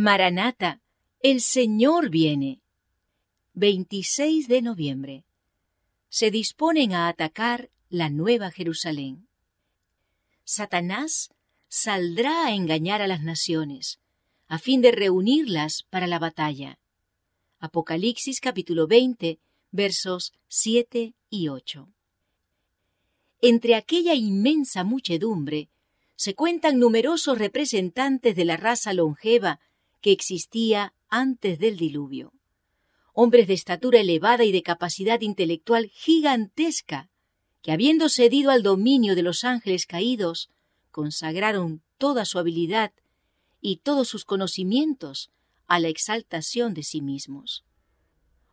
Maranata, el Señor viene. 26 de noviembre. Se disponen a atacar la Nueva Jerusalén. Satanás saldrá a engañar a las naciones, a fin de reunirlas para la batalla. Apocalipsis capítulo 20, versos 7 y 8. Entre aquella inmensa muchedumbre se cuentan numerosos representantes de la raza longeva que existía antes del diluvio. Hombres de estatura elevada y de capacidad intelectual gigantesca, que habiendo cedido al dominio de los ángeles caídos, consagraron toda su habilidad y todos sus conocimientos a la exaltación de sí mismos.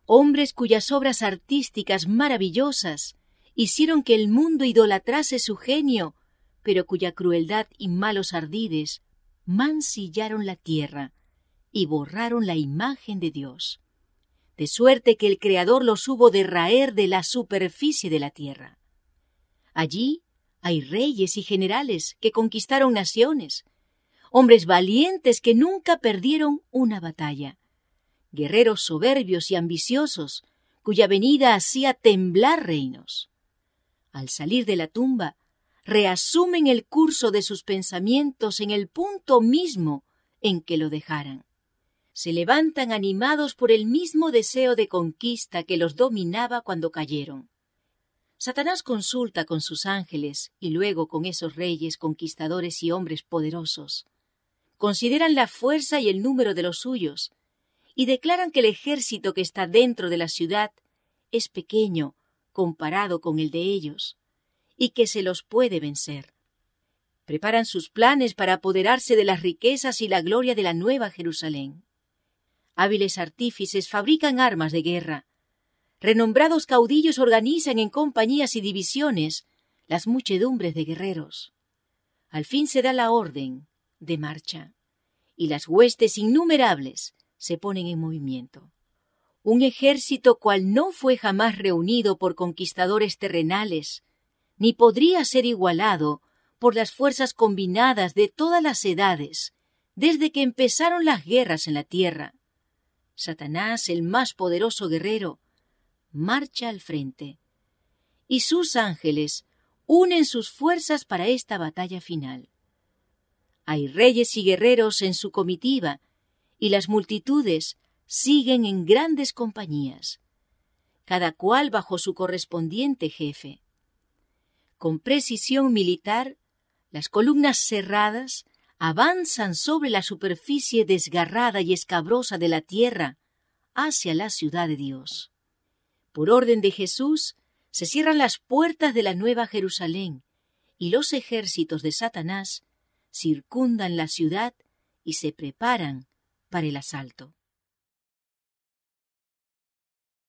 Hombres cuyas obras artísticas maravillosas hicieron que el mundo idolatrase su genio, pero cuya crueldad y malos ardides mancillaron la tierra y borraron la imagen de Dios, de suerte que el Creador los hubo de raer de la superficie de la tierra. Allí hay reyes y generales que conquistaron naciones, hombres valientes que nunca perdieron una batalla, guerreros soberbios y ambiciosos cuya venida hacía temblar reinos. Al salir de la tumba, reasumen el curso de sus pensamientos en el punto mismo en que lo dejaran se levantan animados por el mismo deseo de conquista que los dominaba cuando cayeron. Satanás consulta con sus ángeles y luego con esos reyes, conquistadores y hombres poderosos. Consideran la fuerza y el número de los suyos y declaran que el ejército que está dentro de la ciudad es pequeño comparado con el de ellos y que se los puede vencer. Preparan sus planes para apoderarse de las riquezas y la gloria de la Nueva Jerusalén. Hábiles artífices fabrican armas de guerra. Renombrados caudillos organizan en compañías y divisiones las muchedumbres de guerreros. Al fin se da la orden de marcha, y las huestes innumerables se ponen en movimiento. Un ejército cual no fue jamás reunido por conquistadores terrenales, ni podría ser igualado por las fuerzas combinadas de todas las edades, desde que empezaron las guerras en la tierra. Satanás, el más poderoso guerrero, marcha al frente, y sus ángeles unen sus fuerzas para esta batalla final. Hay reyes y guerreros en su comitiva, y las multitudes siguen en grandes compañías, cada cual bajo su correspondiente jefe. Con precisión militar, las columnas cerradas avanzan sobre la superficie desgarrada y escabrosa de la tierra hacia la ciudad de Dios. Por orden de Jesús, se cierran las puertas de la Nueva Jerusalén y los ejércitos de Satanás circundan la ciudad y se preparan para el asalto.